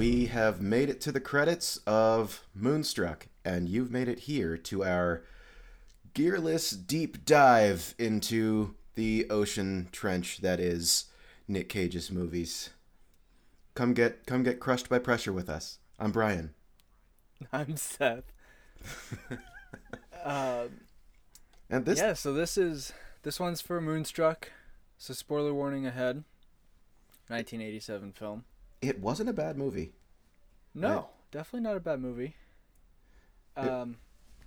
We have made it to the credits of Moonstruck, and you've made it here to our gearless deep dive into the ocean trench that is Nick Cage's movies. Come get come get crushed by pressure with us. I'm Brian. I'm Seth. uh, And this yeah, so this is this one's for Moonstruck. So spoiler warning ahead. 1987 film. It wasn't a bad movie. No, Right. definitely not a bad movie. It- Um,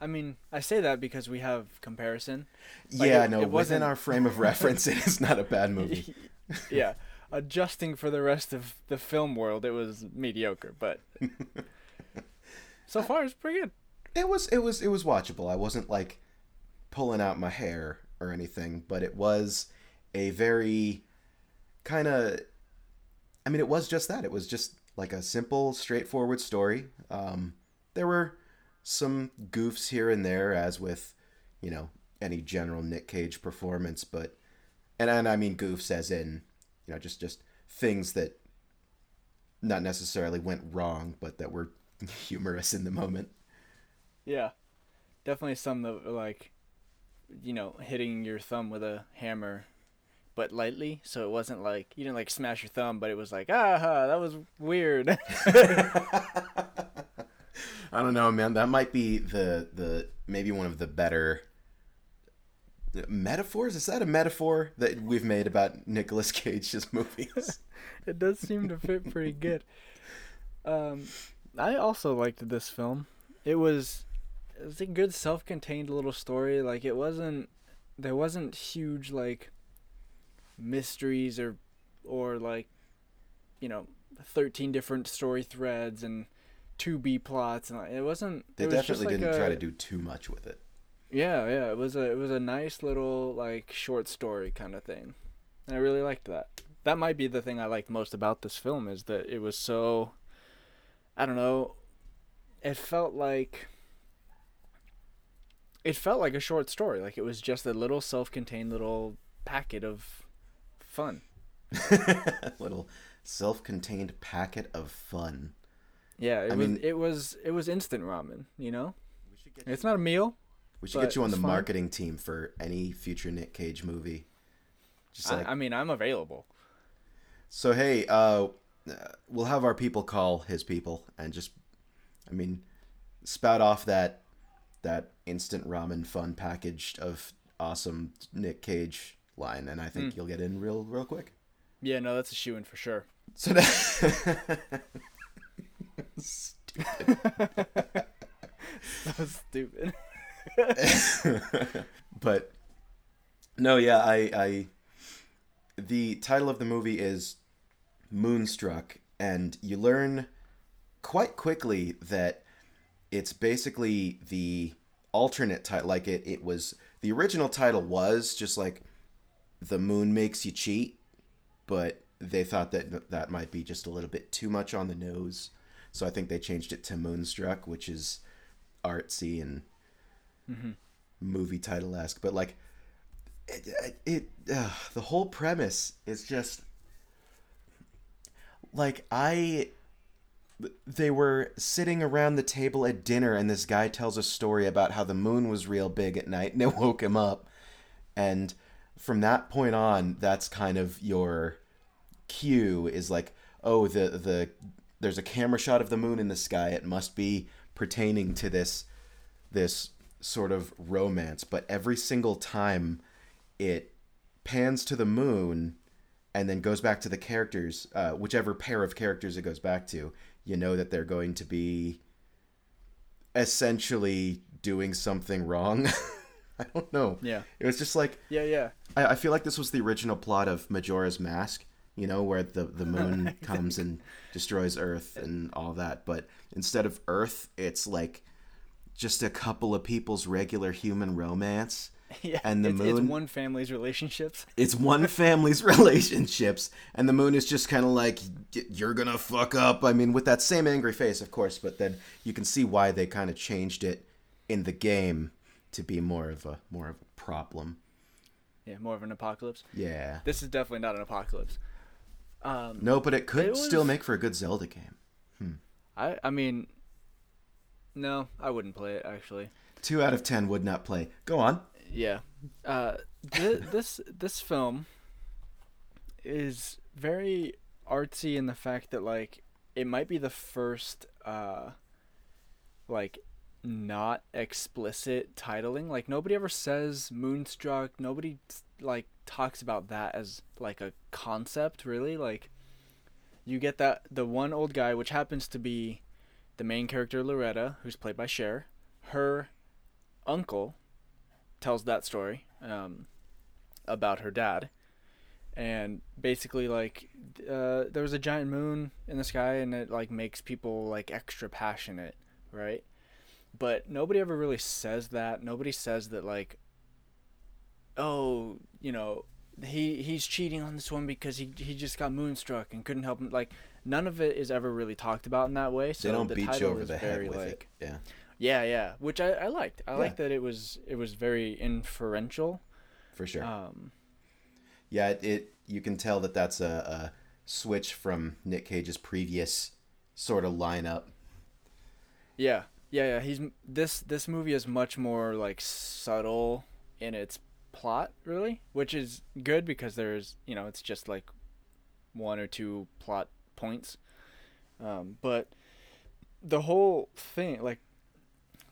I mean, I say that because we have comparison. yeah, it- no, it within wasn't- our frame of reference, it is not a bad movie. yeah, adjusting for the rest of the film world, it was mediocre, but so far it's pretty good. It was it was it was watchable. I wasn't like pulling out my hair or anything, but it was a very kind of I mean it was just that. It was just like a simple, straightforward story. Um there were some goofs here and there as with, you know, any general Nick Cage performance, but and and I mean goofs as in, you know, just just things that not necessarily went wrong, but that were humorous in the moment. Yeah, definitely some that were like, you know, hitting your thumb with a hammer, but lightly, so it wasn't like you didn't like smash your thumb, but it was like, ah, that was weird. I don't know, man. That might be the the maybe one of the better metaphors. Is that a metaphor that we've made about Nicolas Cage's movies? it does seem to fit pretty good. Um, I also liked this film. It was, it was a good self-contained little story. Like it wasn't, there wasn't huge like mysteries or, or like, you know, thirteen different story threads and two B plots and like, it wasn't. they it was definitely like didn't try to do too much with it. Yeah, yeah. It was a it was a nice little like short story kind of thing. And I really liked that. That might be the thing I liked most about this film is that it was so I don't know. It felt like it felt like a short story. Like it was just a little self-contained little packet of fun. Little self-contained packet of fun. Yeah, it I was mean- it was it was instant ramen, you know? It's not a meal. We should get you on the it's fine. marketing team for any future Nick Cage movie. Just like I, I mean, I'm available. So hey, uh, we'll have our people call his people and just, I mean, spout off that that instant ramen fun package of awesome Nick Cage line, and I think Hmm. you'll get in real real quick. Yeah, no, that's a shoe in for sure. So that. Stupid. So stupid. but no, yeah, I, I the title of the movie is Moonstruck, and you learn quite quickly that it's basically the alternate title. Like it, it was the original title was just like the moon makes you cheat, but they thought that that might be just a little bit too much on the nose, so I think they changed it to Moonstruck, which is artsy and movie title esque, but like it, it, it uh, the whole premise is just like I they were sitting around the table at dinner and this guy tells a story about how the moon was real big at night and it woke him up. And from that point on that's kind of your cue is like oh the the there's a camera shot of the moon in the sky. It must be pertaining to this this sort of romance. But every single time it pans to the moon and then goes back to the characters uh, whichever pair of characters it goes back to you know that they're going to be essentially doing something wrong i don't know Yeah. it was just like Yeah, yeah. I, I feel like this was the original plot of Majora's Mask, you know, where the, the moon comes and destroys Earth and all that. But instead of Earth, it's like just a couple of people's regular human romance. Yeah. And the it's, moon- It's one family's relationships. It's one family's relationships, and the moon is just kind of like, you're gonna fuck up. I mean, with that same angry face, of course, but then you can see why they kind of changed it in the game to be more of a more of a problem. Yeah, more of an apocalypse. Yeah. This is definitely not an apocalypse. Um, No, but it could It still make for a good Zelda game. I I mean, no, I wouldn't play it actually. Two out of ten would not play. Go on. Yeah. Uh, th- this this film is very artsy in the fact that like it might be the first uh like not explicit titling. Like nobody ever says Moonstruck. Nobody like talks about that as like a concept really. Like you get that the one old guy which happens to be the main character Loretta, who's played by Cher. Her uncle tells that story um, about her dad, and basically like uh, there was a giant moon in the sky, and it like makes people like extra passionate, right? But nobody ever really says that. Nobody says that like, oh, you know, he he's cheating on this one because he he just got moonstruck and couldn't help him. Like none of it is ever really talked about in that way. So they don't the beat you over the head with like, it. Yeah. yeah, yeah, which I, I liked. I Yeah. liked that it was it was very inferential. For sure. Um, Yeah, it, it you can tell that that's a, a switch from Nick Cage's previous sort of lineup. yeah, yeah, yeah. He's this this movie is much more like subtle in its plot, really, which is good because there's you know it's just like one or two plot points, um, but the whole thing like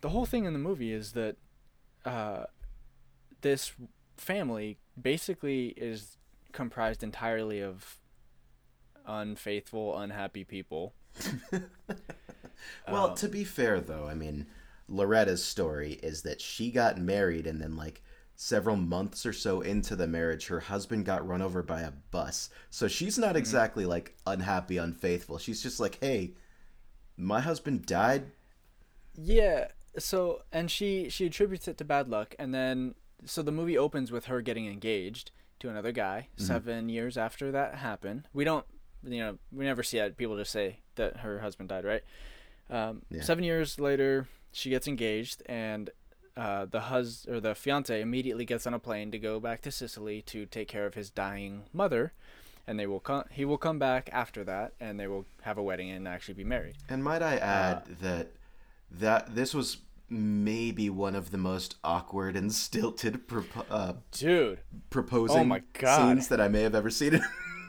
the whole thing in the movie is that uh, this family basically is comprised entirely of unfaithful, unhappy people. Well, Um, to be fair though, I mean, Loretta's story is that she got married and then like several months or so into the marriage her husband got run over by a bus. So she's Mm-hmm. not exactly like unhappy, unfaithful. She's just like, "Hey, my husband died. Yeah. So and she she attributes it to bad luck, and then so the movie opens with her getting engaged to another guy. Mm-hmm. Seven years after that happened, we don't you know we never see that. People just say that her husband died, right? Um, Yeah. Seven years later, she gets engaged, and uh, the hus or the fiance immediately gets on a plane to go back to Sicily to take care of his dying mother. And they will come. He will come back after that, and they will have a wedding and actually be married. And might I add that that this was maybe one of the most awkward and stilted propo- uh, Dude, proposing Oh my God. scenes that I may have ever seen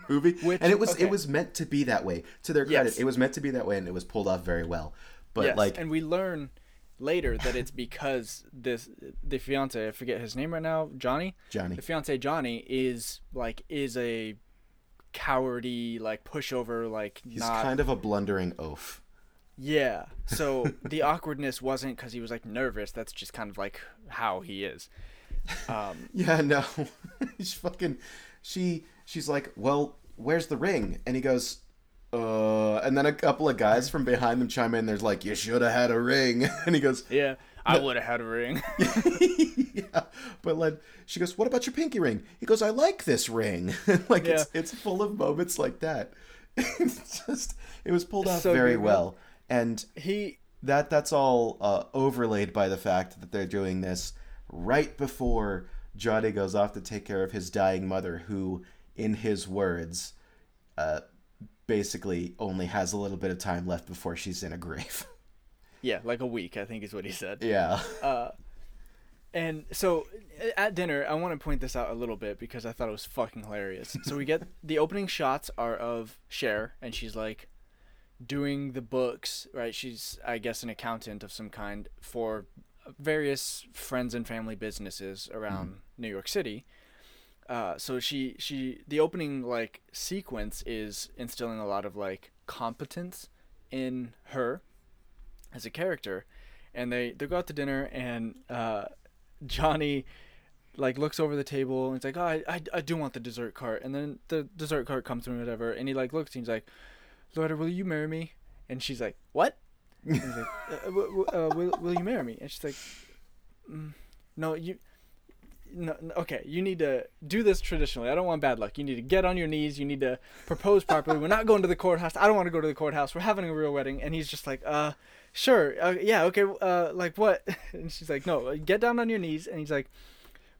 movie. Which- and it was okay. it was meant to be that way. To their credit, Yes. it was meant to be that way, and it was pulled off very well. But yes, like, and we learn later that it's because this the fiance, I forget his name right now, Johnny. Johnny, The fiance Johnny is like is a cowardy like pushover like he's not kind of a blundering oaf. yeah. So the awkwardness wasn't because he was like nervous. That's just kind of like how he is. Um, Yeah, no, she's fucking. She she's like, well, where's the ring? And he goes. Uh, and then a couple of guys from behind them chime in. There's like, you should have had a ring, and he goes, yeah, I would have had a ring. yeah, but like she goes, "What about your pinky ring?" He goes, "I like this ring." like it's it's full of moments like that. it's just it was pulled off So very good, well, and he that that's all uh, overlaid by the fact that they're doing this right before Johnny goes off to take care of his dying mother, who, in his words, uh, basically only has a little bit of time left before she's in a grave. yeah, like a week I think is what he said. yeah. Uh, and so at dinner, I want to point this out a little bit because I thought it was fucking hilarious. So we get the opening shots are of Cher, and she's like doing the books, right? She's, I guess, an accountant of some kind for various friends and family businesses around New York City. Uh, so she she the opening like sequence is instilling a lot of like competence in her as a character. And they they go out to dinner and uh johnny like looks over the table and he's like oh, I, I i do want the dessert cart. And then the dessert cart comes and whatever and he like looks and he's like loretta will you marry me? And she's like what? And he's like uh, w- w- uh, will, will you marry me? And she's like mm, no you no, okay, you need to do this traditionally. I don't want bad luck. You need to get on your knees. You need to propose properly. We're not going to the courthouse. I don't want to go to the courthouse. We're having a real wedding. And he's just like, uh, sure, uh, yeah, okay, uh, like what? And she's like, no, get down on your knees. And he's like,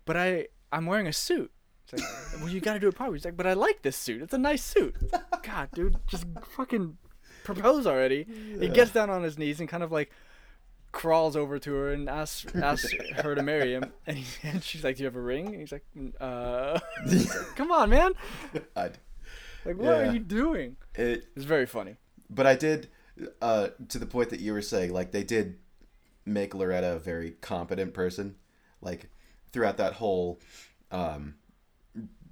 but I, I'm wearing a suit. It's like, well, you got to do it properly. He's like, but I like this suit. It's a nice suit. God, dude, just fucking propose already. He gets down on his knees and kind of like crawls over to her and asks asks her to marry him. And, he, and she's like, "Do you have a ring?" And he's like, "Mm, "Uh, come on, man! God. Like, what Yeah. are you doing?" It, It's very funny. but I did, uh, to the point that you were saying, like they did make Loretta a very competent person, like throughout that whole um,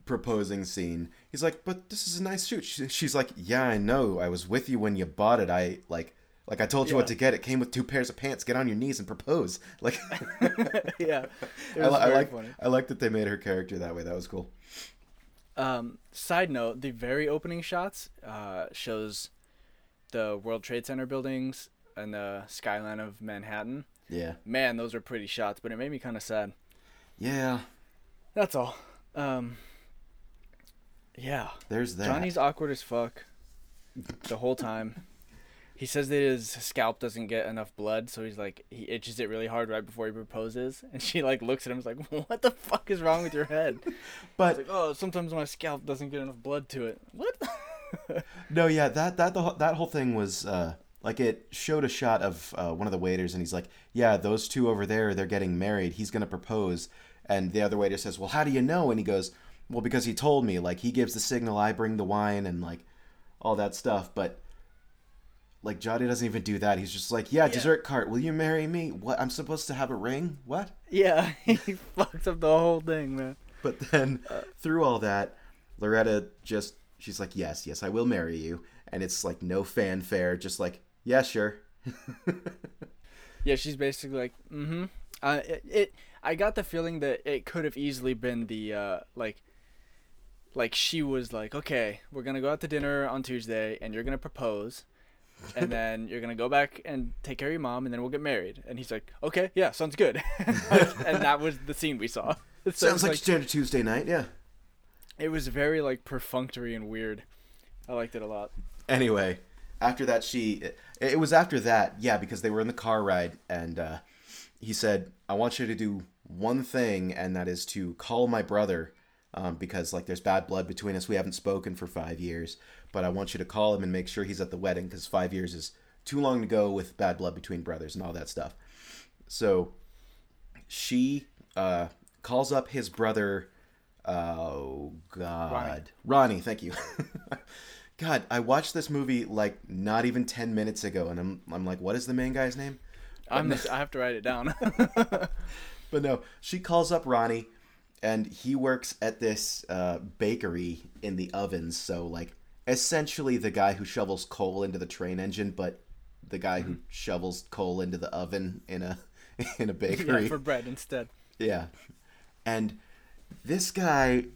proposing scene. He's like, "But this is a nice suit." She's like, "Yeah, I know. I was with you when you bought it. I like." Like I told you what to get. It came with two pairs of pants. Get on your knees and propose. Like, yeah, I, I like. funny. I like that they made her character that way. That was cool. Um, side note: the very opening shots uh, shows the World Trade Center buildings and the skyline of Manhattan. Yeah. Man, those are pretty shots, but it made me kind of sad. Yeah. That's all. Um, yeah, There's that. Johnny's awkward as fuck the whole time. He says that his scalp doesn't get enough blood, so he's like he itches it really hard right before he proposes, and she like looks at him and is like, "What the fuck is wrong with your head?" but like, "Oh, sometimes my scalp doesn't get enough blood to it." What? No, yeah, that that the, whole- that whole thing was uh, like it showed a shot of uh, one of the waiters, and he's like, "Yeah, those two over there, they're getting married. He's gonna propose." And the other waiter says, "Well, how do you know?" And he goes, "Well, because he told me. Like he gives the signal, I bring the wine, and like all that stuff." But like Johnny doesn't even do that. He's just like, "Yeah, dessert cart. Will you marry me? What? I'm supposed to have a ring? What?" Yeah, he fucks up the whole thing, man. But then through all that, Loretta just she's like, "Yes, yes, I will marry you." And it's like no fanfare, just like, "Yeah, sure." Yeah, she's basically like, mm-hmm. Uh, it, it. I got the feeling that it could have easily been the uh, like, like she was like, okay, we're gonna go out to dinner on Tuesday, and you're gonna propose, and then you're gonna go back and take care of your mom, and then we'll get married. And he's like, okay, yeah, sounds good. and that was the scene we saw. It Sounds was like, standard Tuesday night, yeah. it was very like perfunctory and weird. I liked it a lot. Anyway, after that, she it, it was after that, yeah, because they were in the car ride, and uh, he said, "I want you to do one thing, and that is to call my brother." Um, because like there's bad blood between us, we haven't spoken for five years. But I want you to call him and make sure he's at the wedding because five years is too long to go with bad blood between brothers and all that stuff. So she uh, calls up his brother. Oh God, Ronnie. Ronnie thank you. God, I watched this movie like not even ten minutes ago, and I'm I'm like, what is the main guy's name? I'm. I have to write it down. But no, she calls up Ronnie, and he works at this uh, bakery in the ovens. So like, essentially the guy who shovels coal into the train engine, but the guy who shovels coal into the oven in a in a bakery. yeah, for bread instead. Yeah. And this guy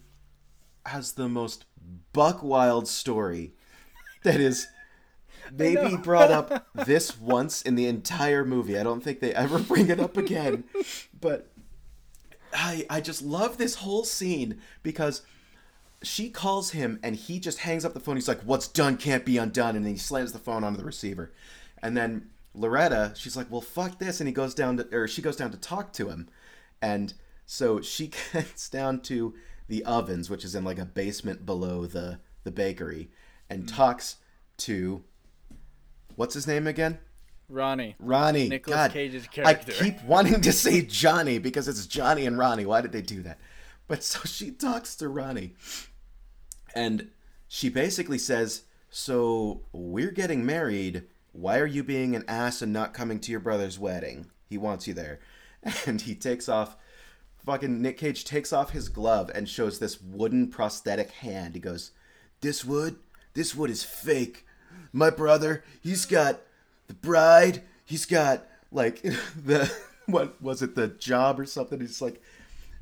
has the most buck wild story that is maybe brought up this once in the entire movie. I don't think they ever bring it up again. But I I just love this whole scene because she calls him and he just hangs up the phone. He's like, "What's done can't be undone," and then he slams the phone onto the receiver. And then Loretta, she's like, "Well, fuck this," and he goes down to, or she goes down to talk to him, and so she gets down to the ovens, which is in like a basement below the the bakery, and mm. talks to what's his name again? Ronnie. Ronnie. Nicolas God, Cage's character. I keep wanting to say Johnny because it's Johnny and Ronnie. Why did they do that? But so she talks to Ronnie, and she basically says, "So we're getting married. Why are you being an ass and not coming to your brother's wedding? He wants you there." And he takes off. Fucking Nick Cage takes off his glove and shows this wooden prosthetic hand. He goes, "This wood, this wood is fake. My brother, he's got the bride. He's got like the what was it, the job or something? He's like,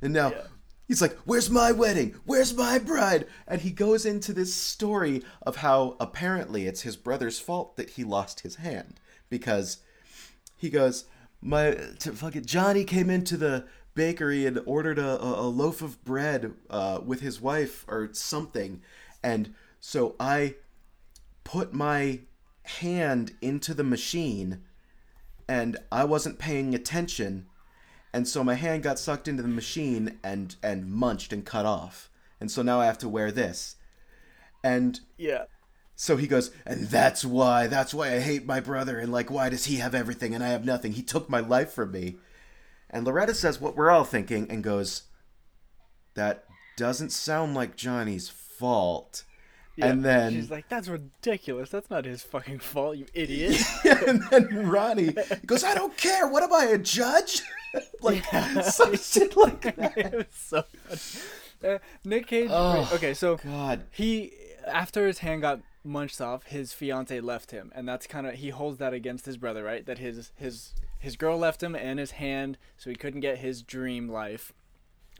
and now Yeah. he's like, "Where's my wedding? Where's my bride?" And he goes into this story of how apparently it's his brother's fault that he lost his hand because he goes, "My to fucking Johnny came into the bakery and ordered a, a, a loaf of bread uh, with his wife or something, and so I." put my hand into the machine and I wasn't paying attention and so my hand got sucked into the machine and and munched and cut off. And so now I have to wear this. And Yeah. So he goes, and that's why, that's why I hate my brother, and like, why does he have everything and I have nothing? He took my life from me. And Loretta says what we're all thinking and goes, that doesn't sound like Johnny's fault. Yeah, and then she's like, "That's ridiculous. That's not his fucking fault, you idiot." and then Ronnie goes, I don't care. What am I, a judge? like, some shit like that. it was so. Uh, Nick Cage. Oh, okay, so God. he after his hand got munched off, his fiance left him, and that's kind of he holds that against his brother, right? That his his his girl left him and his hand, so he couldn't get his dream life,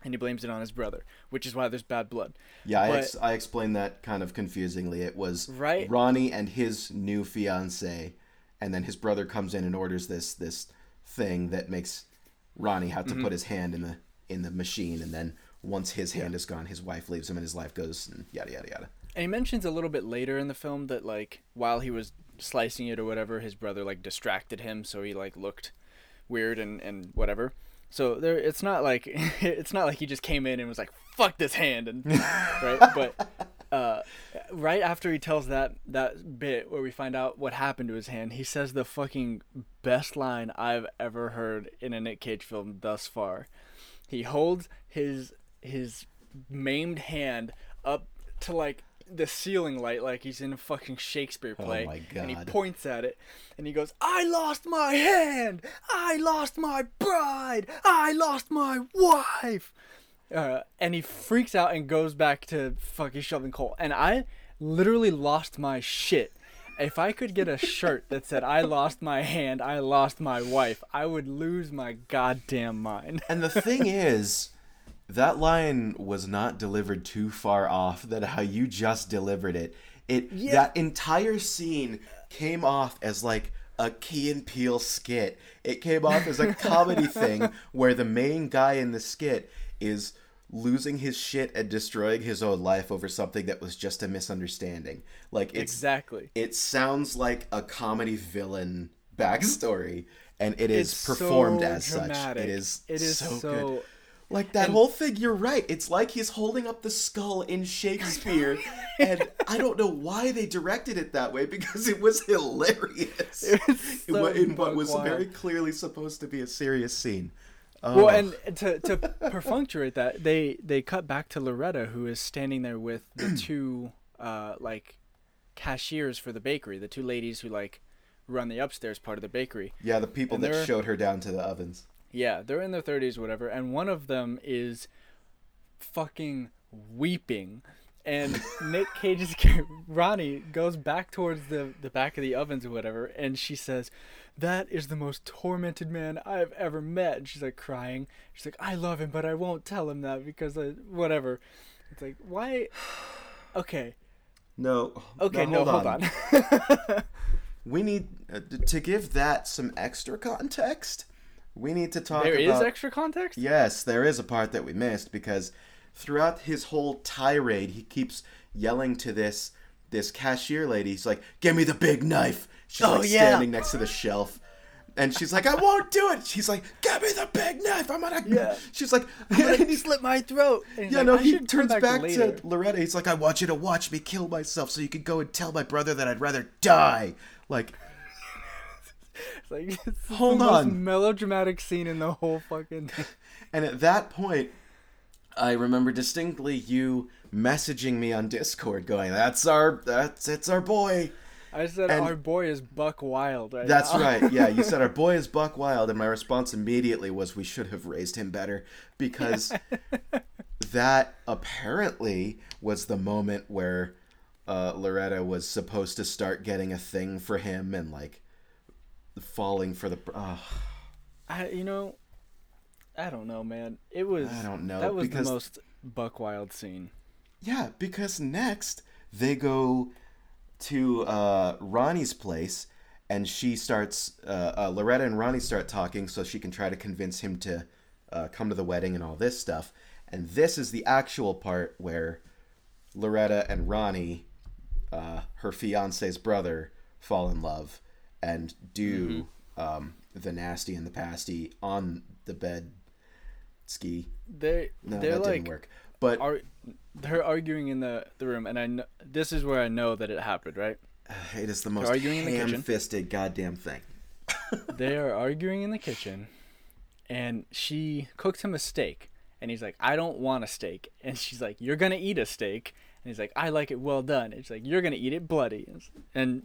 and he blames it on his brother, which is why there's bad blood. Yeah, I, ex- I explained that kind of confusingly. It was Right. Ronnie and his new fiance, and then his brother comes in and orders this this thing that makes Ronnie have Mm-hmm. to put his hand in the in the machine, and then once his hand is gone, his wife leaves him, and his life goes and yada yada yada. And he mentions a little bit later in the film that like while he was slicing it or whatever, his brother like distracted him, so he like looked weird and and whatever. So there, it's not like it's not like he just came in and was like "fuck this hand" and right, but uh, right after he tells that that bit where we find out what happened to his hand, he says the fucking best line I've ever heard in a Nick Cage film thus far. He holds his his maimed hand up to like the ceiling light like he's in a fucking Shakespeare play. Oh my And he points at it and he goes, I lost my hand! I lost my bride! I lost my wife! Uh, and he freaks out and goes back to fucking shoveling coal. And I literally lost my shit. If I could get a shirt that said I lost my hand, I lost my wife, I would lose my goddamn mind. And the thing is, that line was not delivered too far off that how you just delivered it. It Yeah. that entire scene came off as like a Key and Peele skit. It came off as a comedy thing where the main guy in the skit is losing his shit and destroying his own life over something that was just a misunderstanding. Like it's Exactly. it sounds like a comedy villain mm-hmm. backstory and it is It's performed so as such. dramatic. It is It is so, so good. Like that whole thing, you're right. It's like he's holding up the skull in Shakespeare, and I don't know why they directed it that way because it was hilarious. It was so in what was wild. very clearly supposed to be a serious scene. Well, Oh. and to to perfunctorate that, they they cut back to Loretta, who is standing there with the two uh like cashiers for the bakery, the two ladies who like run the upstairs part of the bakery. yeah, the people and that showed her down to the ovens. Yeah, they're in their thirties, whatever, and one of them is fucking weeping. And Nick Cage's char- Ronnie goes back towards the the back of the ovens or whatever, and she says, "That is the most tormented man I've ever met." And she's like crying. She's like, "I love him, but I won't tell him that because I, whatever." It's like, why? Okay, No. okay, no, no, hold on. We need uh, to give that some extra context. We need to talk there is about extra context. Yes, there is a part that we missed because throughout his whole tirade, he keeps yelling to this this cashier lady. He's like, "Give me the big knife." She's Oh, like yeah. standing next to the shelf. And she's like, I won't do it. She's like, give me the big knife. I'm gonna. Yeah. She's like, I'm gonna slit my throat. And yeah, like, no. He turns back, later." to Loretta. He's like, I want you to watch me kill myself, so you can go and tell my brother that I'd rather die. Like, It's like it's Hold the most on. melodramatic scene in the whole fucking thing. And at that point, I remember distinctly you messaging me on Discord, going, "That's our, that's it's our boy." I said And- our boy is Buck Wild right That's now. right. Yeah, you said our boy is Buck Wild, and my response immediately was, "We should have raised him better," because that apparently was the moment where uh, Loretta was supposed to start getting a thing for him and like falling for the. Uh, I, you know, I don't know, man. It was. I don't know, That was because- the most Buck Wild scene. Yeah, because next they go to uh, Ronnie's place, and she starts. Uh, uh, Loretta and Ronnie start talking, so she can try to convince him to uh, come to the wedding and all this stuff. And this is the actual part where Loretta and Ronnie, uh, her fiance's brother, fall in love and do um, the nasty and the pasty on the bed ski. They No, they're that like didn't work. But Are they're arguing in the the room, and I know this is where I know that it happened. Right? it is the most arguing in the ham-fisted goddamn thing. they are arguing in the kitchen, and she cooks him a steak, and he's like, "I don't want a steak," and she's like, "You're gonna eat a steak," and he's like, "I like it well done," and she's like, "You're gonna eat it bloody," and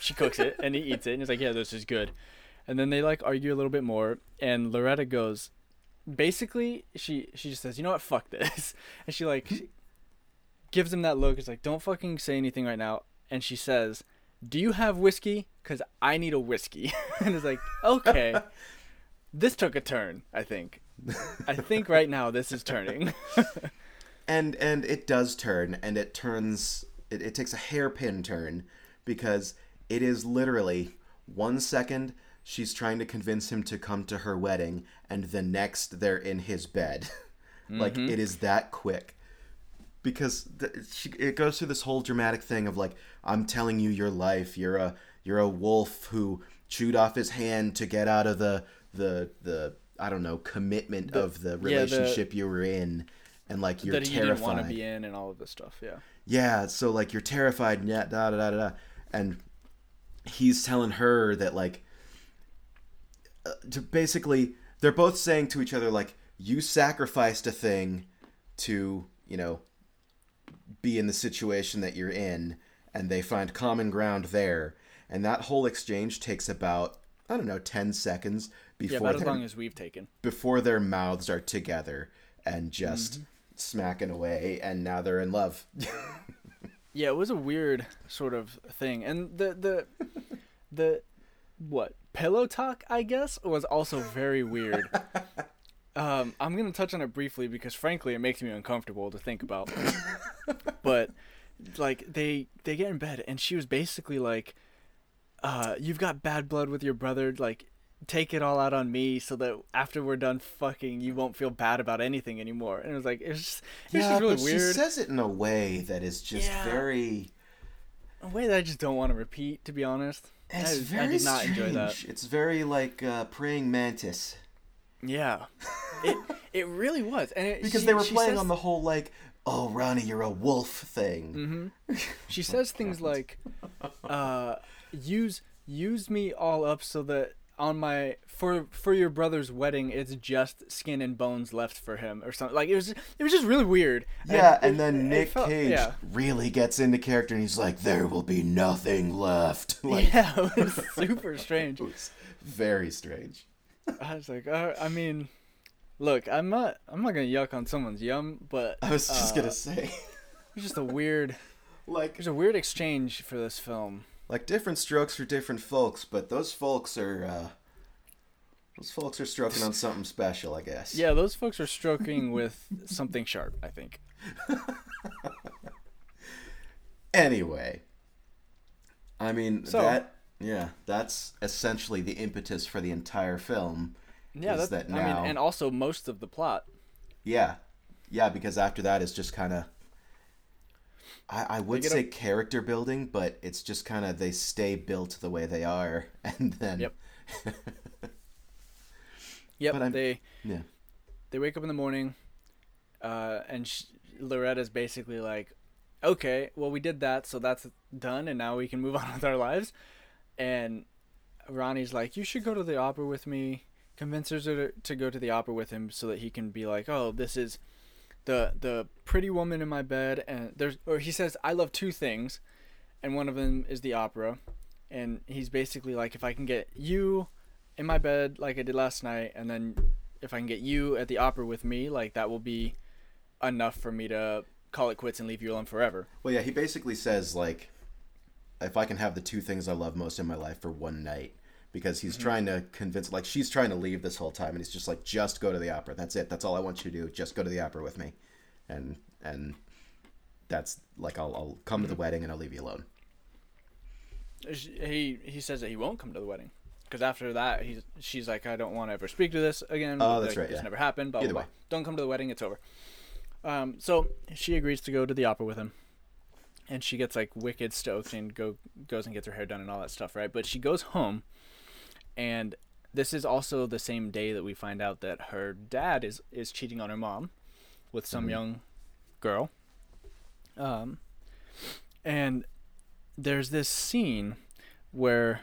she cooks it, and he eats it, and he's like, "Yeah, this is good," and then they like argue a little bit more, and Loretta goes, basically, she she just says, "You know what? Fuck this," and she like gives him that look. It's like, "Don't fucking say anything right now," and she says. Do you have whiskey? Cause I need a whiskey. and it's like, okay, this took a turn. I think. I think right now this is turning. and and it does turn and it turns it, it takes a hairpin turn because it is literally one second she's trying to convince him to come to her wedding and the next they're in his bed. Like mm-hmm. it is that quick. Because the, she, it goes through this whole dramatic thing of like i'm telling you your life. You're a you're a wolf who chewed off his hand to get out of the the the i don't know commitment of the the- relationship you were in. And like you're that terrified didn't want to be in and all of this stuff. Yeah. yeah so like you're terrified and yeah da da da da. And he's telling her that like uh, to basically they're both saying to each other like you sacrificed a thing to you know be in the situation that you're in and they find common ground there and that whole exchange takes about i don't know 10 seconds before Yeah, about as their, long as we've taken. before their mouths are together and just Mm-hmm. smacking away and now they're in love Yeah, it was a weird sort of thing, and the the the what pillow talk I guess was also very weird. Um, I'm gonna touch on it briefly because frankly it makes me uncomfortable to think about. but like they they get in bed and she was basically like, uh, "You've got bad blood with your brother. Like, take it all out on me so that after we're done fucking, you won't feel bad about anything anymore." And it was like it was just it yeah just really but she says it in a way that is just Yeah. very a way that I just don't want to repeat, to be honest. It's I, very I did not strange. enjoy that. it's very like uh, praying mantis Yeah, it it really was, and it, because she- they were playing says- on the whole like oh ronnie you're a wolf thing Mhm. She says things like, uh, "Use use me all up so that on my for for your brother's wedding, it's just skin and bones left for him, or something." Like it was it was just really weird. yeah it- and then it nick felt- cage yeah. really gets into character and he's like there will be nothing left like yeah, it was super strange. it was very strange I was like, uh, I mean, look, I'm not I'm not gonna yuck on someone's yum, but i was just uh, gonna say It was just a weird. like There's a weird exchange for this film. Like different strokes for different folks but those folks are uh those folks are stroking on something special i guess Yeah, those folks are stroking with something sharp. I think. Anyway, I mean So- that yeah, that's essentially the impetus for the entire film. Yeah, Is that, that I mean, and also most of the plot. Yeah, yeah, because after that is just kind of. I, I would say a- character building, but it's just kind of they stay built the way they are, and then Yep. Yep, But they yeah, they wake up in the morning, uh, and sh- Loretta's basically like, "Okay, well we did that, so that's done, and now we can move on with our lives." And Ronnie's like, "You should go to the opera with me." Convinces her to, to go to the opera with him so that he can be like, "Oh, this is the the pretty woman in my bed," and there's or he says, "I love two things," and one of them is the opera, and he's basically like, "If I can get you." in my bed like I did last night, and then if I can get you at the opera with me, like that will be enough for me to call it quits and leave you alone forever. well, yeah, he basically says like, if I can have the two things I love most in my life for one night, because he's trying to convince, like, she's trying to leave this whole time, and he's just like, just go to the opera. That's it. That's all I want you to do. Just go to the opera with me, and and that's like I'll I'll come to the wedding and I'll leave you alone. He he says that he won't come to the wedding because after that he's she's like I don't want to ever speak to this again. Oh, that's Like, right, This yeah. never happened. Blah, Either blah. way. Don't come to the wedding. It's over. Um, so she agrees to go to the opera with him, and she gets like wicked stoked and go goes and gets her hair done and all that stuff, right? But she goes home, and this is also the same day that we find out that her dad is is cheating on her mom with some Mhm. young girl. Um, and there's this scene where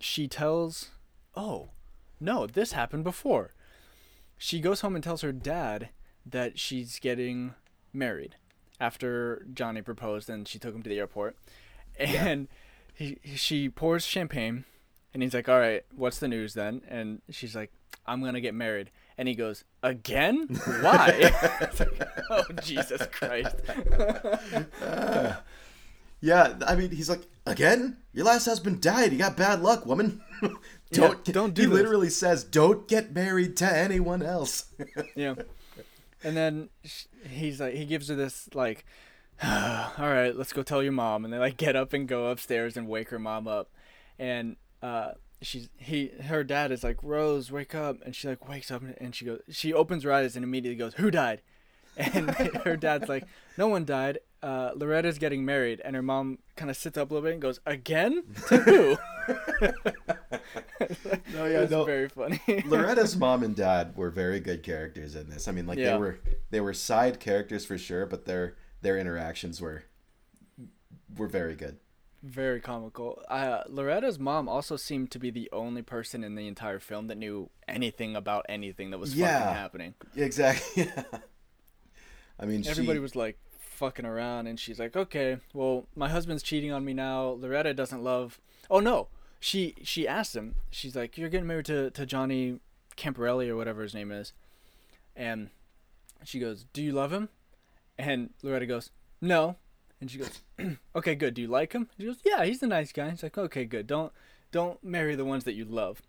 she tells, "Oh, no, this happened before." She goes home and tells her dad that she's getting married after Johnny proposed and she took him to the airport. And he she pours champagne and he's like, "All right, what's the news then?" And she's like, "I'm going to get married." And he goes, "Again? Why?" Like, oh, Jesus Christ. Yeah, I mean, he's like, again? Your last husband died. You got bad luck, woman. don't Yeah, don't do He this. literally says, "Don't get married to anyone else." yeah. And then he's like, he gives her this like, all right, let's go tell your mom. And they like get up and go upstairs and wake her mom up, and uh, she's he her dad is like, Rose, wake up, and she like wakes up and she goes, she opens her eyes and immediately goes, who died? And her dad's like, no one died. Uh, Loretta's getting married, and her mom kind of sits up a little bit and goes, again to who? no, it was very funny. Loretta's mom and dad were very good characters in this. I mean, like Yeah. they were they were side characters for sure, but their their interactions were were very good. Very comical. Uh, Loretta's mom also seemed to be the only person in the entire film that knew anything about anything that was Yeah. fucking happening. Exactly. I mean, Everybody she, was like fucking around, and she's like, "Okay, well, my husband's cheating on me now. Loretta doesn't love." Oh no, she she asked him. She's like, "You're getting married to to Johnny Camparelli or whatever his name is," and she goes, "Do you love him?" And Loretta goes, "No." And she goes, "Okay, good. Do you like him?" She goes, "Yeah, he's a nice guy." She's like, "Okay, good. Don't don't marry the ones that you love,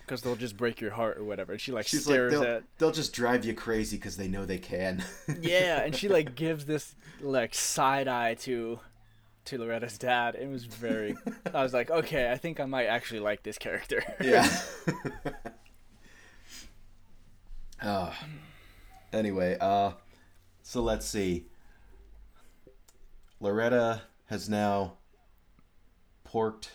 because they'll just break your heart or whatever." And she like she's like stares they'll, at they'll just drive you crazy because they know they can. yeah, and she like gives this like side eye to to Loretta's dad. It was very. I was like, okay, I think I might actually like this character. yeah. uh, anyway, uh, so let's see. Loretta has now porked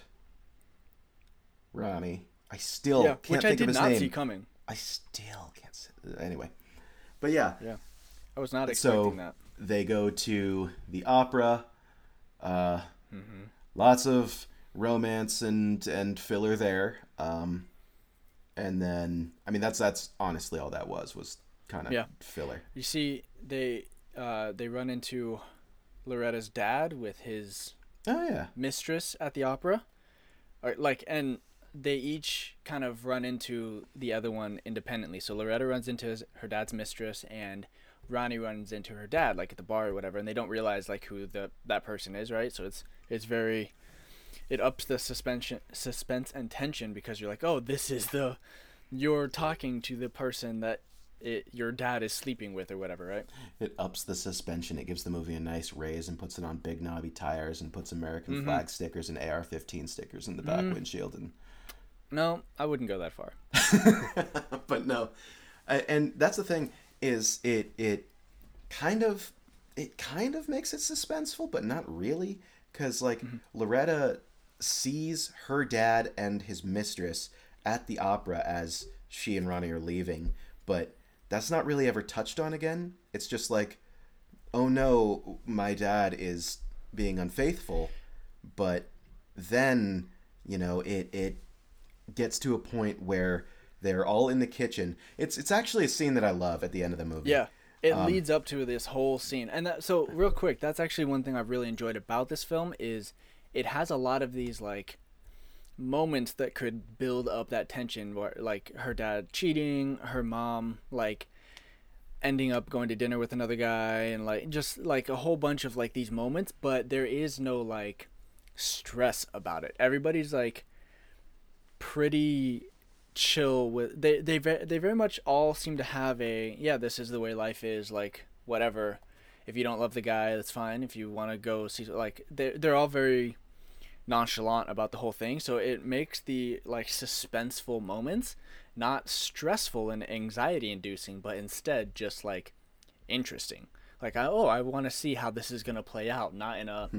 Ronnie. I still yeah, can't which I think did of his not name. see coming. I still can't. Say, anyway, but yeah, yeah, I was not So- expecting that. they go to the opera. Uh, Mm-hmm. Lots of romance and and filler there. Um, and then I mean that's that's honestly all that was was kind of Yeah. filler. You see, they uh, they run into Loretta's dad with his Oh yeah, mistress at the opera, or like, and they each kind of run into the other one independently. So Loretta runs into his, her dad's mistress, and Ronnie runs into her dad, like at the bar or whatever, and they don't realize like who the that person is, right? So it's it's very, it ups the suspension, suspense and tension because you're like, oh, this is the, you're talking to the person that it, your dad is sleeping with or whatever, right? it ups the suspension. It gives the movie a nice raise and puts it on big knobby tires and puts American Mm-hmm. flag stickers and AR-15 stickers in the back windshield and. No, I wouldn't go that far. but no, and that's the thing is it it kind of it kind of makes it suspenseful, but not really, because like Loretta sees her dad and his mistress at the opera as she and Ronnie are leaving, but that's not really ever touched on again. It's just like, oh no, my dad is being unfaithful, but then you know it it gets to a point where they're all in the kitchen. It's it's actually a scene that I love at the end of the movie. Yeah. It um, leads up to this whole scene. And that, so real quick, that's actually one thing I've really enjoyed about this film is it has a lot of these like moments that could build up that tension where like her dad cheating, her mom like ending up going to dinner with another guy and like just like a whole bunch of like these moments, but there is no like stress about it. Everybody's like pretty chill with they they they very much all seem to have a yeah this is the way life is like whatever if you don't love the guy that's fine if you want to go see like they they're all very nonchalant about the whole thing so it makes the like suspenseful moments not stressful and anxiety inducing but instead just like interesting like I, oh i want to see how this is going to play out not in a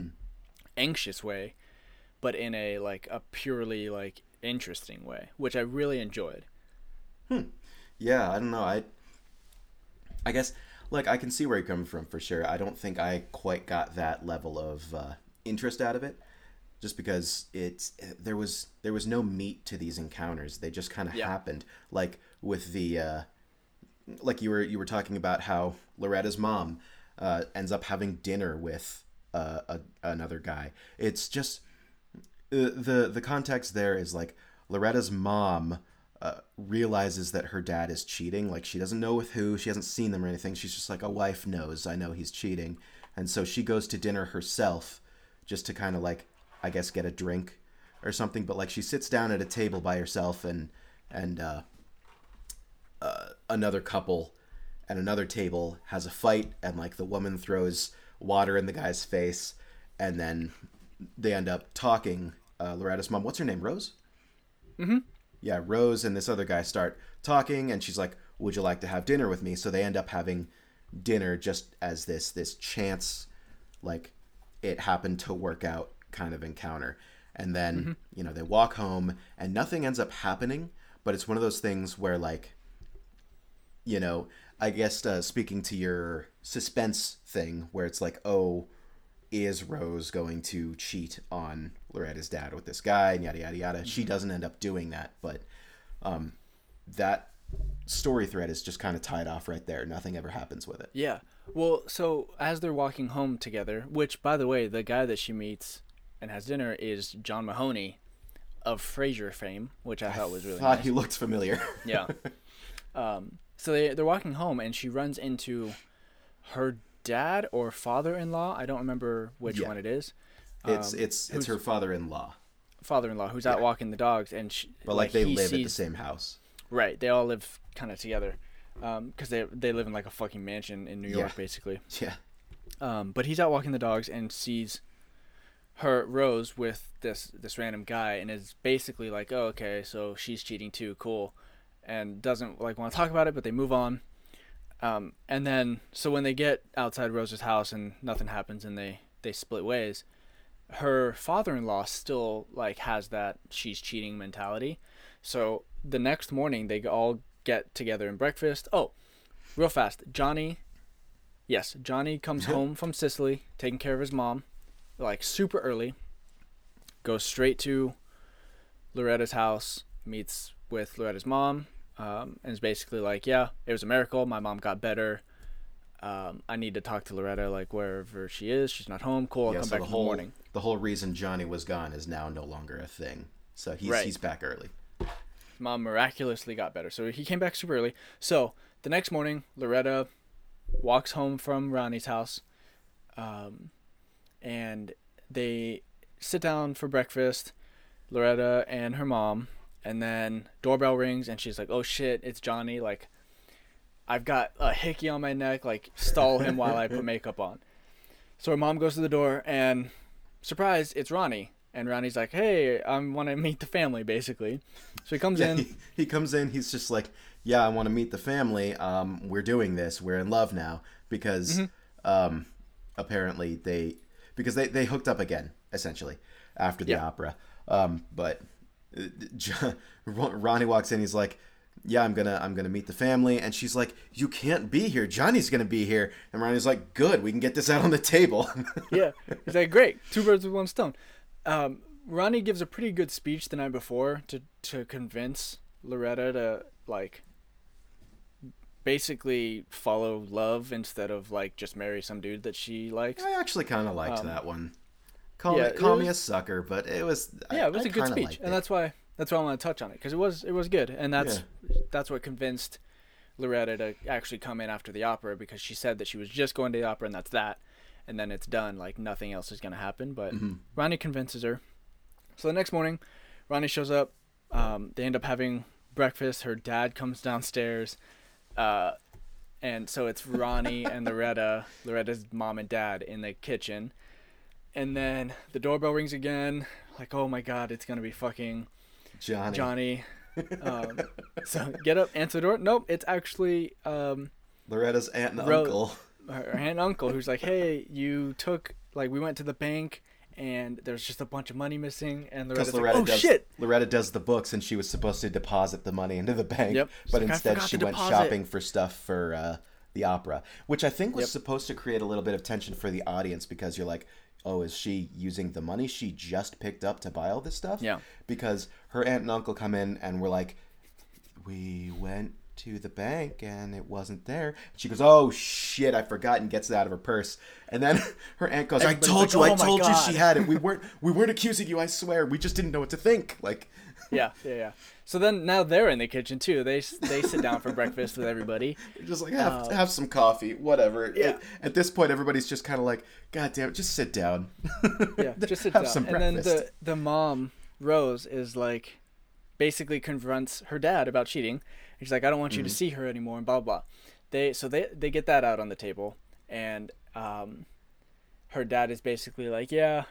anxious way but in a like a purely like interesting way which i really enjoyed Hmm. Yeah, I don't know. I I guess like I can see where you're coming from for sure. I don't think I quite got that level of uh, interest out of it, just because it's there was there was no meat to these encounters. They just kind of Yeah. happened, like with the uh, like you were you were talking about how Loretta's mom uh, ends up having dinner with uh, a, another guy. It's just uh, the the context there is like Loretta's mom uh, realizes that her dad is cheating. Like she doesn't know with who, she hasn't seen them or anything. She's just like a wife knows. I know he's cheating, and so she goes to dinner herself, just to kind of like I guess get a drink or something. But like she sits down at a table by herself and and uh, uh, another couple at another table has a fight and like the woman throws water in the guy's face and then they end up talking uh, loretta's mom what's her name rose mm-hmm yeah rose and this other guy start talking and she's like would you like to have dinner with me so they end up having dinner just as this this chance like it happened to work out kind of encounter and then you know they walk home and nothing ends up happening but it's one of those things where like you know, I guess uh, speaking to your suspense thing, where it's like, oh, is Rose going to cheat on Loretta's dad with this guy, and yada yada yada. She doesn't end up doing that, but um, that story thread is just kind of tied off right there. Nothing ever happens with it. Yeah. Well, so as they're walking home together, which by the way, the guy that she meets and has dinner is John Mahoney of Frasier fame, which I, thought was really Thought nice. he looked familiar. Yeah. um, so they they're walking home and she runs into her dad or father-in-law. I don't remember which Yeah. one it is. it's Um, it's it's who's- her father-in-law, Father-in-law who's out Yeah. walking the dogs and she, but like, they he live at the same house. Right. They all live kind of together. Um, cuz they they live in like a fucking mansion in New York Yeah. basically. Yeah, Um, but he's out walking the dogs and sees her Rose with this this random guy and is basically like, "Oh, okay, so she's cheating too, cool," and doesn't like want to talk about it, but they move on. Um, and then so when they get outside Rose's house and nothing happens and they they split ways, her father-in-law still like has that she's cheating mentality. So the next morning they all get together and breakfast. Oh, real fast, Johnny Yes, Johnny comes home from Sicily, taking care of his mom, like super early. Goes straight to Loretta's house, meets with Loretta's mom, um, and is basically like, "Yeah, it was a miracle. My mom got better. Um, I need to talk to Loretta, like wherever she is. She's not home. Cool. I'll yeah. come So back the in the whole morning." the whole reason Johnny was gone is now no longer a thing. So he's Right. he's back early. mom miraculously got better. So he came back super early. So the next morning, Loretta walks home from Ronnie's house, um, and they sit down for breakfast. Loretta and her mom, and then doorbell rings, and she's like, "Oh shit, it's Johnny!" Like, I've got a hickey on my neck. Like, stall him while I put makeup on. So her mom goes to the door, and surprise, it's Ronnie. And Ronnie's like, "Hey, I want to meet the family," basically. So he comes Yeah, in. he, he comes in. He's just like, "Yeah, I want to meet the family. Um, we're doing this. We're in love now because Mm-hmm. um, apparently they because they they hooked up again essentially after the Yeah. opera. Um, but uh, J- Ronnie walks in. He's like." Yeah, I'm gonna I'm gonna meet the family, and she's like, "You can't be here. Johnny's gonna be here." And Ronnie's like, "Good, we can get this out on the table." yeah, he's like, great, two birds with one stone. Um, Ronnie gives a pretty good speech the night before to to convince Loretta to like basically follow love instead of like just marry some dude that she likes. I actually kind of liked Um, that one. Call yeah, me call me a sucker, but it was I- yeah, it was I a good speech, and it. that's why that's why I want to touch on it because it was it was good, and that's that's what convinced Loretta to actually come in after the opera because she said that she was just going to the opera and that's that, and then it's done, like nothing else is gonna happen. But Mm-hmm. Ronnie convinces her. So the next morning, Ronnie shows up. Um, they end up having breakfast. Her dad comes downstairs, uh, and so it's Ronnie and Loretta, Loretta's mom and dad, in the kitchen. And then the doorbell rings again. Like, oh my god, it's gonna be fucking Johnny. Johnny. um, so get up, answer the door. Nope, it's actually um, Loretta's aunt and Ro- uncle. her her aunt and uncle who's like, hey, you took like we went to the bank and there's just a bunch of money missing, and Loretta's like, Loretta oh does shit. Loretta does the books, and she was supposed to deposit the money into the bank. Yep. But like, instead, she went deposit." shopping for stuff for uh, the opera, which I think was Yep. supposed to create a little bit of tension for the audience because you're like, oh, is she using the money she just picked up to buy all this stuff? Yeah. Because her aunt and uncle come in and we're like, we went to the bank and it wasn't there. She goes, oh shit, I forgot, and gets it out of her purse. And then her aunt goes, I told like, you, I "Oh my told you she had it. We weren't, we weren't accusing you. I swear, we just didn't know what to think. Like, Yeah, yeah, yeah. So then now they're in the kitchen too. They they sit down for breakfast with everybody. just like have Uh, have some coffee, whatever. Yeah. At, at this point, everybody's just kind of like, God damn it, just sit down. Yeah, just sit have down. some and then the the mom Rose is like, basically confronts her dad about cheating. She's like, I don't want you to Mm-hmm. see her anymore, and blah blah. They so they they get that out on the table, and um, her dad is basically like, yeah,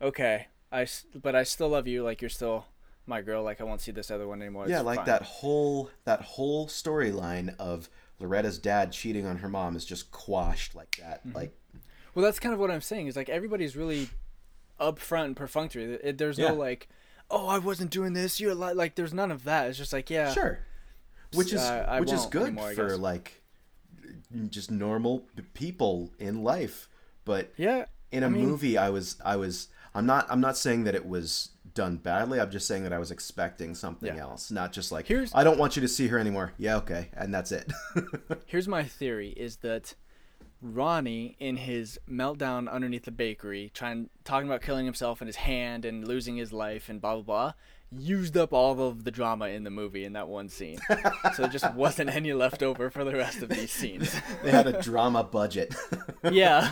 okay, I but I still love you. Like you're still my girl. Like I won't see this other one anymore. yeah, It's like fine." that whole that whole storyline of Loretta's dad cheating on her mom is just quashed like that. Mm-hmm. Like, Well, that's kind of what I'm saying. Is like everybody's really upfront and perfunctory. It, there's Yeah. no like, oh, I wasn't doing this. You're li-. like, there's none of that. It's just like, yeah, sure, which is Uh, I which is good anymore, for like just normal people in life. But yeah. in a I mean- movie, I was I was I'm not I'm not saying that it was done badly. I'm just saying that I was expecting something Yeah. else, not just like Here's- I don't want you to see her anymore. Yeah, okay, and that's it. Here's my theory: is that Ronnie, in his meltdown underneath the bakery, trying talking about killing himself in his hand and losing his life and blah blah blah, used up all of the drama in the movie in that one scene. so there just wasn't any left over for the rest of these scenes. they had a drama budget. yeah,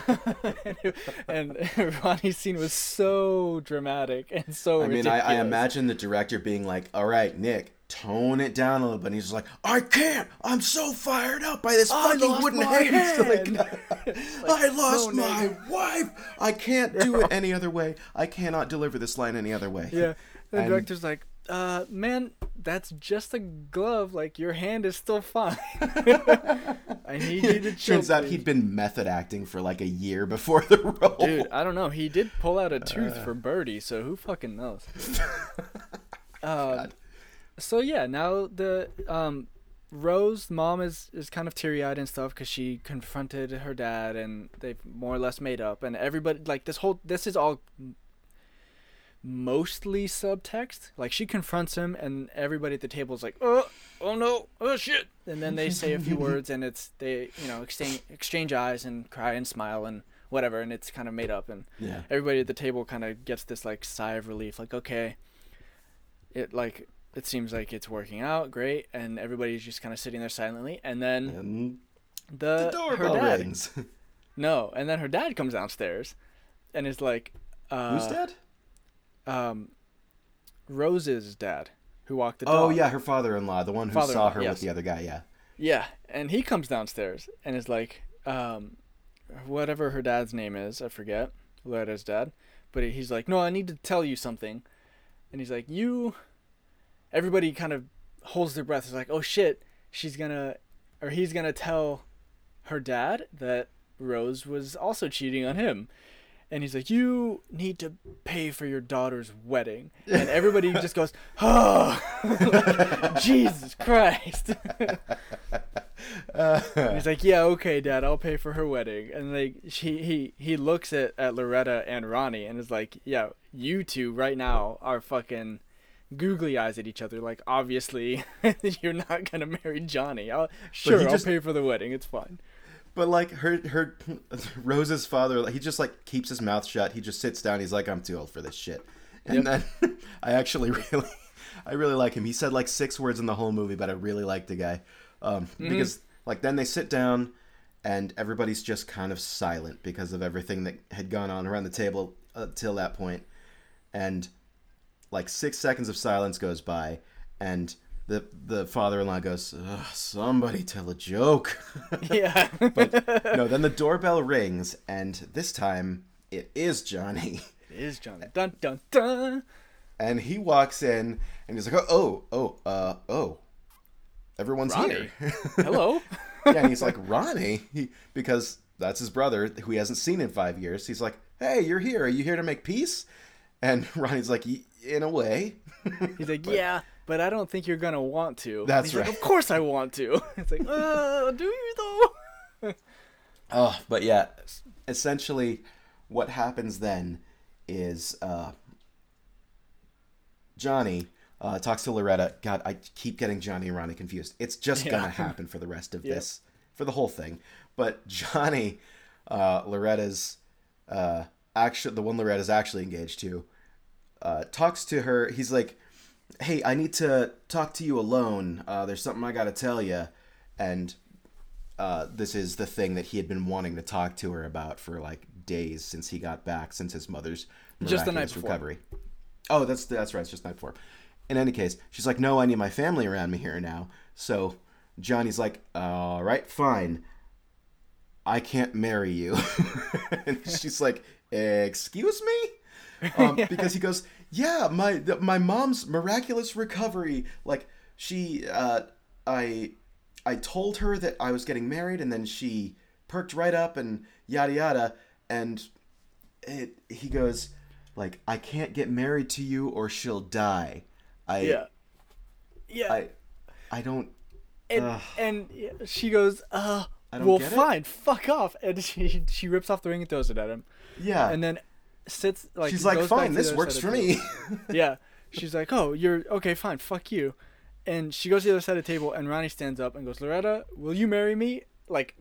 and Ronnie's scene was so dramatic and so. I mean, I, I imagine the director being like, "All right, Nick, tone it down a little bit." And he's just like, "I can't. I'm so fired up by this I fucking wooden hand. Like, hand." I lost my wife. I can't do it any other way. I cannot deliver this line any other way." Yeah. The And- director's like, uh, man, that's just a glove. Like, your hand is still fine. I need you to chill. Turns out he'd been method acting for like a year before the role. Dude, I don't know. He did pull out a tooth Uh. for Birdy, so who fucking knows? um, so yeah, now the um, Rose mom is is kind of teary eyed and stuff because she confronted her dad and they've more or less made up and everybody like this whole this is all mostly subtext. Like she confronts him and everybody at the table is like, oh, oh no, oh shit, and then they say a few words and it's they you know exchange exchange eyes and cry and smile and whatever and it's kind of made up and Yeah. everybody at the table kind of gets this like sigh of relief like okay it like it seems like it's working out great and everybody's just kind of sitting there silently and then And the, the doorbell dad rings. no and then her dad comes downstairs and is like uh Who's dead? Um rose's dad who walked the Oh yeah, her father-in-law, the one who saw her yes. with the other guy. Yeah. Yeah, and he comes downstairs and is like, um, whatever her dad's name is, I forget, Loretta's dad, but he's like, no, I need to tell you something, and he's like, you. Everybody kind of holds their breath. It's like, oh shit, she's gonna, or he's gonna tell her dad that Rose was also cheating on him. And he's like, "You need to pay for your daughter's wedding," and everybody just goes, "Oh, like, Jesus Christ!" He's like, "Yeah, okay, Dad, I'll pay for her wedding." And like, she he he looks at at Loretta and Ronnie and is like, "Yeah, you two right now are fucking googly eyes at each other. Like, obviously, you're not gonna marry Johnny. I'll sure he I'll pay for the wedding. It's fine." But like her, her, Rose's father, he just like keeps his mouth shut. He just sits down. He's like, "I'm too old for this shit." And then I actually really, I really like him. He said like six words in the whole movie, but I really like the guy um, because like then they sit down, and everybody's just kind of silent because of everything that had gone on around the table until that point, and like six seconds of silence goes by, and the the father-in-law goes, "Somebody tell a joke." Yeah. But no, then the doorbell rings, and this time it is Johnny. it is Johnny. Dun dun dun. And he walks in, and he's like, "Oh, oh, oh, uh, oh, everyone's Ronnie. here." Hello. yeah, and he's like, "Ronnie," he, because that's his brother who he hasn't seen in five years. He's like, "Hey, you're here. Are you here to make peace?" And Ronnie's like, "Y- "In a way." He's like, "Yeah, but I don't think you're gonna want to." That's he's like, right. of course I want to. It's like, uh, do you though? Oh, but yeah, essentially, what happens then is uh, Johnny uh, talks to Loretta. God, I keep getting Johnny and Ronnie confused. It's just Yeah. gonna happen for the rest of Yep. this, for the whole thing. But Johnny, uh, Loretta's, uh, actually the one Loretta's actually engaged to, uh, talks to her. He's like, "Hey, I need to talk to you alone. Uh, there's something I gotta tell you," and uh, this is the thing that he had been wanting to talk to her about for like days since he got back, since his mother's Just the night before. recovery. Oh, that's that's right. It's just night before. In any case, she's like, "No, I need my family around me here now." So Johnny's like, "All right, fine. I can't marry you." and she's like, "Excuse me?" Um, Because he goes, "Yeah, my th- my mom's miraculous recovery. Like she, uh, I, I told her that I was getting married, and then she perked right up and yada yada, and it." He goes, "Like I can't get married to you, or she'll die." I, Yeah. Yeah. I, I don't. and and she goes, uh, I don't well, get it. fine, fuck off. And she she rips off the ring and throws it at him, Yeah. and then sits like She's like, fine, this works for me. yeah. She's like, oh, you're okay, fine, fuck you. And she goes to the other side of the table, and Ronnie stands up and goes, Loretta, will you marry me? Like,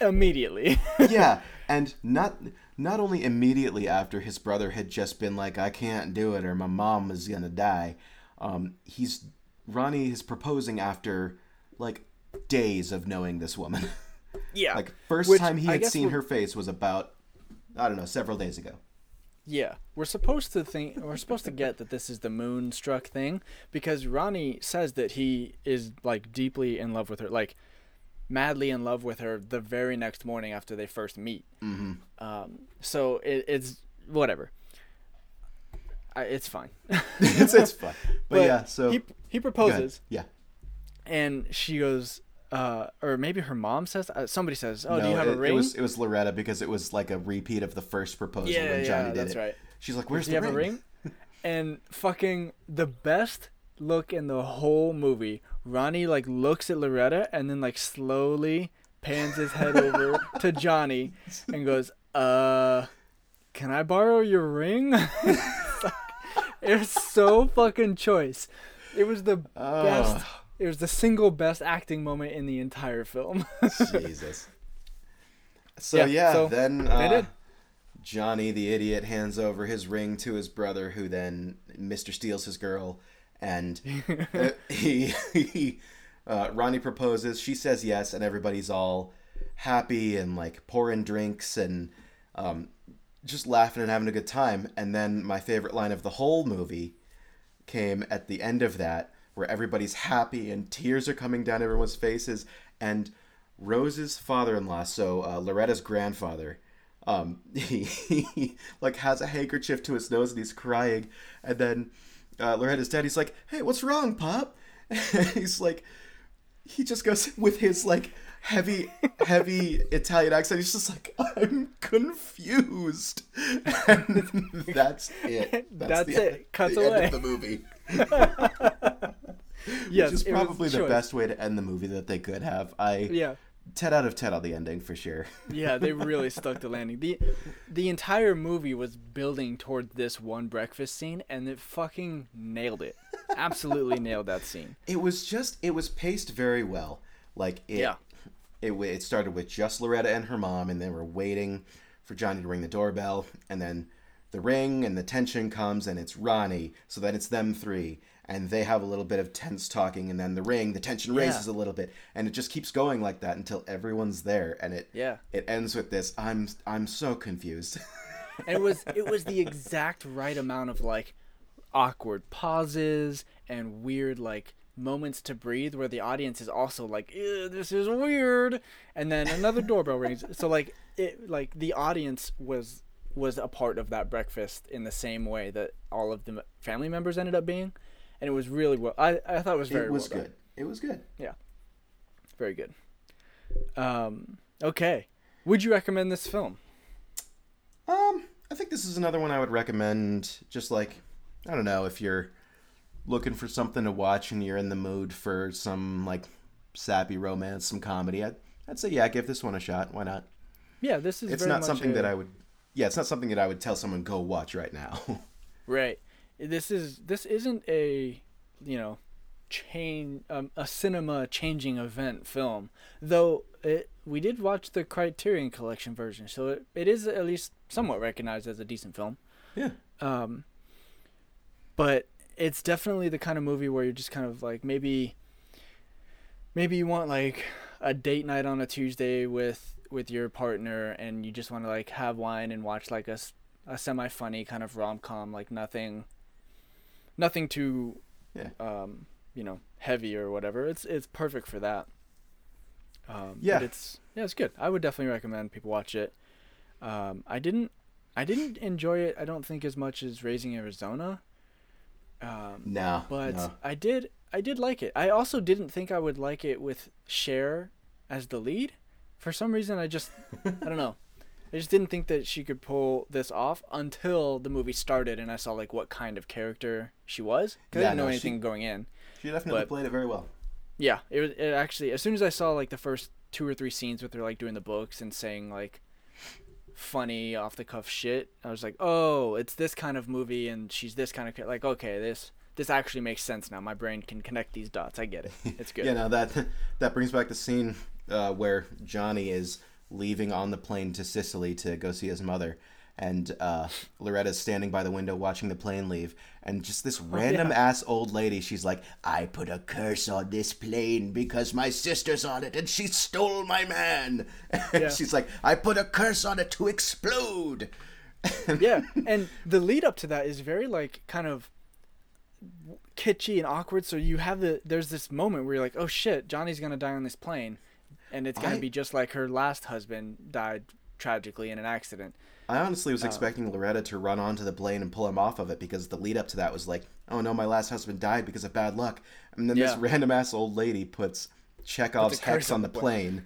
immediately. yeah, and not not only immediately after his brother had just been like, I can't do it, or my mom is gonna die. Um, he's Ronnie is proposing after like days of knowing this woman. yeah. like first Which time he I had seen we're- her face was about I don't know several days ago. Yeah, we're supposed to think we're supposed to get that this is the moonstruck thing because Ronnie says that he is like deeply in love with her, like madly in love with her the very next morning after they first meet. Mm-hmm. Um, so it, it's whatever. I, it's fine. it's it's fun, but, yeah. So he he proposes Yeah. and she goes, uh, or maybe her mom says, uh, somebody says, "Oh, do you have it, a ring?" It was it was Loretta because it was like a repeat of the first proposal yeah, when Johnny yeah, did that's it. right. She's like, "Where's Do you the have ring?" a ring? and fucking the best look in the whole movie. Ronnie like looks at Loretta and then like slowly pans his head over to Johnny and goes, "Uh, can I borrow your ring?" it was so fucking choice. It was the Oh. best. It was the single best acting moment in the entire film. Jesus. So Yeah, yeah, so then uh. Johnny the idiot hands over his ring to his brother, who then Mister steals his girl, and uh, he, he uh, Ronnie proposes. She says yes, and everybody's all happy and like pouring drinks and um, just laughing and having a good time. And then my favorite line of the whole movie came at the end of that, where everybody's happy and tears are coming down everyone's faces, and Rose's father-in-law, so uh, Loretta's grandfather, um, he, he like has a handkerchief to his nose and he's crying, and then uh, Loretta's dad, he's like, "Hey, what's wrong, pop?" And he's like, he just goes with his like heavy, heavy Italian accent. He's just like, "I'm confused," and that's it. That's the it. Cuts the away. End of the movie. yes, Which is probably the choice. best way to end the movie that they could have. I Yeah. 10 out of 10 on the ending for sure. Yeah, they really stuck the landing. the The entire movie was building toward this one breakfast scene, and it fucking nailed it. Absolutely nailed that scene. It was just it was paced very well. Like it Yeah. it it started with just Loretta and her mom and they were waiting for Johnny to ring the doorbell and then the ring and the tension comes and it's Ronnie. So then it's them three and they have a little bit of tense talking and then the ring the tension Yeah. raises a little bit and it just keeps going like that until everyone's there and it Yeah. it ends with this I'm I'm so confused. And it was it was the exact right amount of like awkward pauses and weird like moments to breathe where the audience is also like this is weird and then another doorbell rings so like it like the audience was was a part of that breakfast in the same way that all of the family members ended up being and it was really well i, I thought it was very it was well done. good. It was good. Yeah, very good um okay would you recommend this film Um, I think this is another one I would recommend. Just like, I don't know, if you're looking for something to watch and you're in the mood for some like sappy romance, some comedy, I'd, I'd say yeah, give this one a shot. Why not? Yeah, this is. It's not something a- that I would. Yeah, it's not something that I would tell someone go watch right now. Right. This is this isn't a you know chain um, a cinema changing event film though it, we did watch the Criterion Collection version so it, it is at least somewhat recognized as a decent film. yeah. Um, but it's definitely the kind of movie where you're just kind of like maybe maybe you want like a date night on a Tuesday with with your partner and you just want to like have wine and watch like a, a semi funny kind of rom com like nothing nothing too Yeah. um you know heavy or whatever it's it's perfect for that um Yeah. but it's yeah it's good I would definitely recommend people watch it um I didn't I didn't enjoy it I don't think as much as Raising Arizona um No. but no. I did I did like it. I also didn't think I would like it with Cher as the lead. For some reason I just I don't know. I just didn't think that she could pull this off until the movie started and I saw like what kind of character she was. 'Cause Yeah, I didn't know no, she- anything going in. She definitely but- played it very well. Yeah, it was it actually as soon as I saw like the first two or three scenes with her like doing the books and saying like funny off the cuff shit, I was like, "Oh, it's this kind of movie and she's this kind of like okay, this this actually makes sense now. My brain can connect these dots. I get it. It's good." Yeah, now that that brings back the scene uh, where Johnny is leaving on the plane to Sicily to go see his mother, and uh, Loretta's standing by the window watching the plane leave, and just this random ass old lady. She's like, "I put a curse on this plane because my sister's on it, and she stole my man." And Yeah. she's like, "I put a curse on it to explode." yeah, and the lead up to that is very like kind of kitschy and awkward. So you have the there's this moment where you're like, oh shit, Johnny's gonna die on this plane, and it's gonna I- be just like her last husband died tragically in an accident. I honestly was um, expecting Loretta to run onto the plane and pull him off of it because the lead up to that was like, oh no, my last husband died because of bad luck. And then this random ass old lady puts Chekhov's hex on the plane.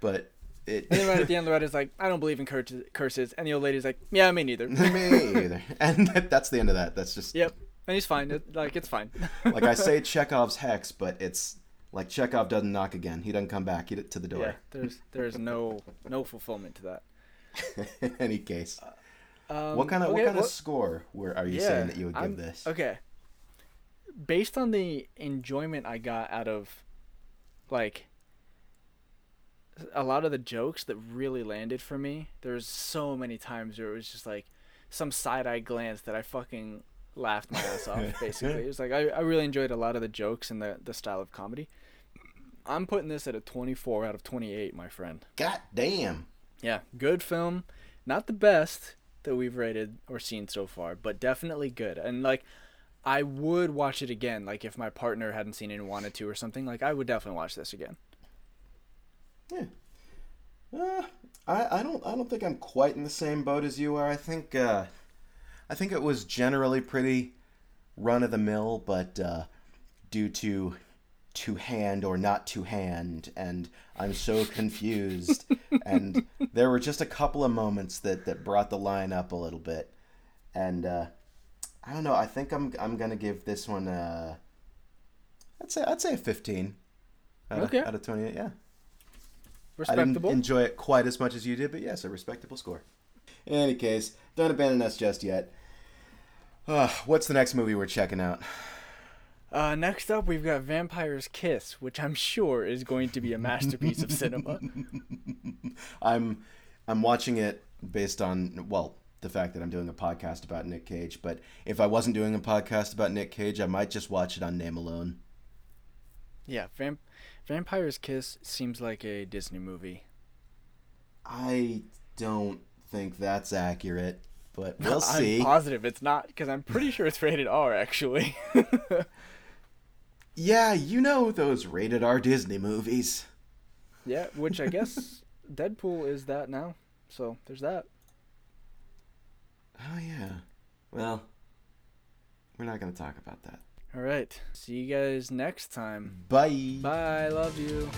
But it. And then right at the end, Loretta's like, I don't believe in cur- curses, and the old lady's like, Yeah, me neither. me either. And that, that's the end of that. That's just. yep, and he's fine. It, like it's fine. Like I say Chekhov's hex, but it's like Chekhov doesn't knock again. He doesn't come back he, to the door. yeah, there's there's no no fulfillment to that. In any case. Um, what kind of okay, what kind what- of score were are you Yeah, saying that you would give I'm- this? Okay. Based on the enjoyment I got out of like a lot of the jokes that really landed for me, there's so many times where it was just like some side eye glance that I fucking laughed my ass off basically. It was like I, I really enjoyed a lot of the jokes and the, the style of comedy. I'm putting this at a 24 out of 28, my friend. God damn. Yeah, good film. Not the best that we've rated or seen so far, but definitely good. And like, I would watch it again. Like, if my partner hadn't seen it and wanted to or something, like I would definitely watch this again. Yeah. Uh, I, I don't I don't think I'm quite in the same boat as you are. I think uh, I think it was generally pretty run of the mill, but uh, due to to hand or not to hand, and I'm so confused. and there were just a couple of moments that that brought the line up a little bit, and uh, I don't know. I think I'm I'm gonna give this one uh, I'd say I'd say a 15. Out of- Okay. Out of 28, yeah. I didn't enjoy it quite as much as you did, but yes, a respectable score. In any case, don't abandon us just yet. Uh, what's the next movie we're checking out? Uh, next up, we've got Vampire's Kiss, which I'm sure is going to be a masterpiece of cinema. I'm I'm watching it based on well the fact that I'm doing a podcast about Nick Cage. But if I wasn't doing a podcast about Nick Cage, I might just watch it on name alone. Yeah, Vamp- Vampire's Kiss seems like a Disney movie. I don't think that's accurate, but we'll I'm see. positive it's not because I'm pretty sure it's rated R actually. Yeah, you know those rated R Disney movies. yeah, which I guess Deadpool is that now. So there's that. Oh yeah. Well, we're not gonna talk about that. All right. See you guys next time. Bye. Bye. Love you.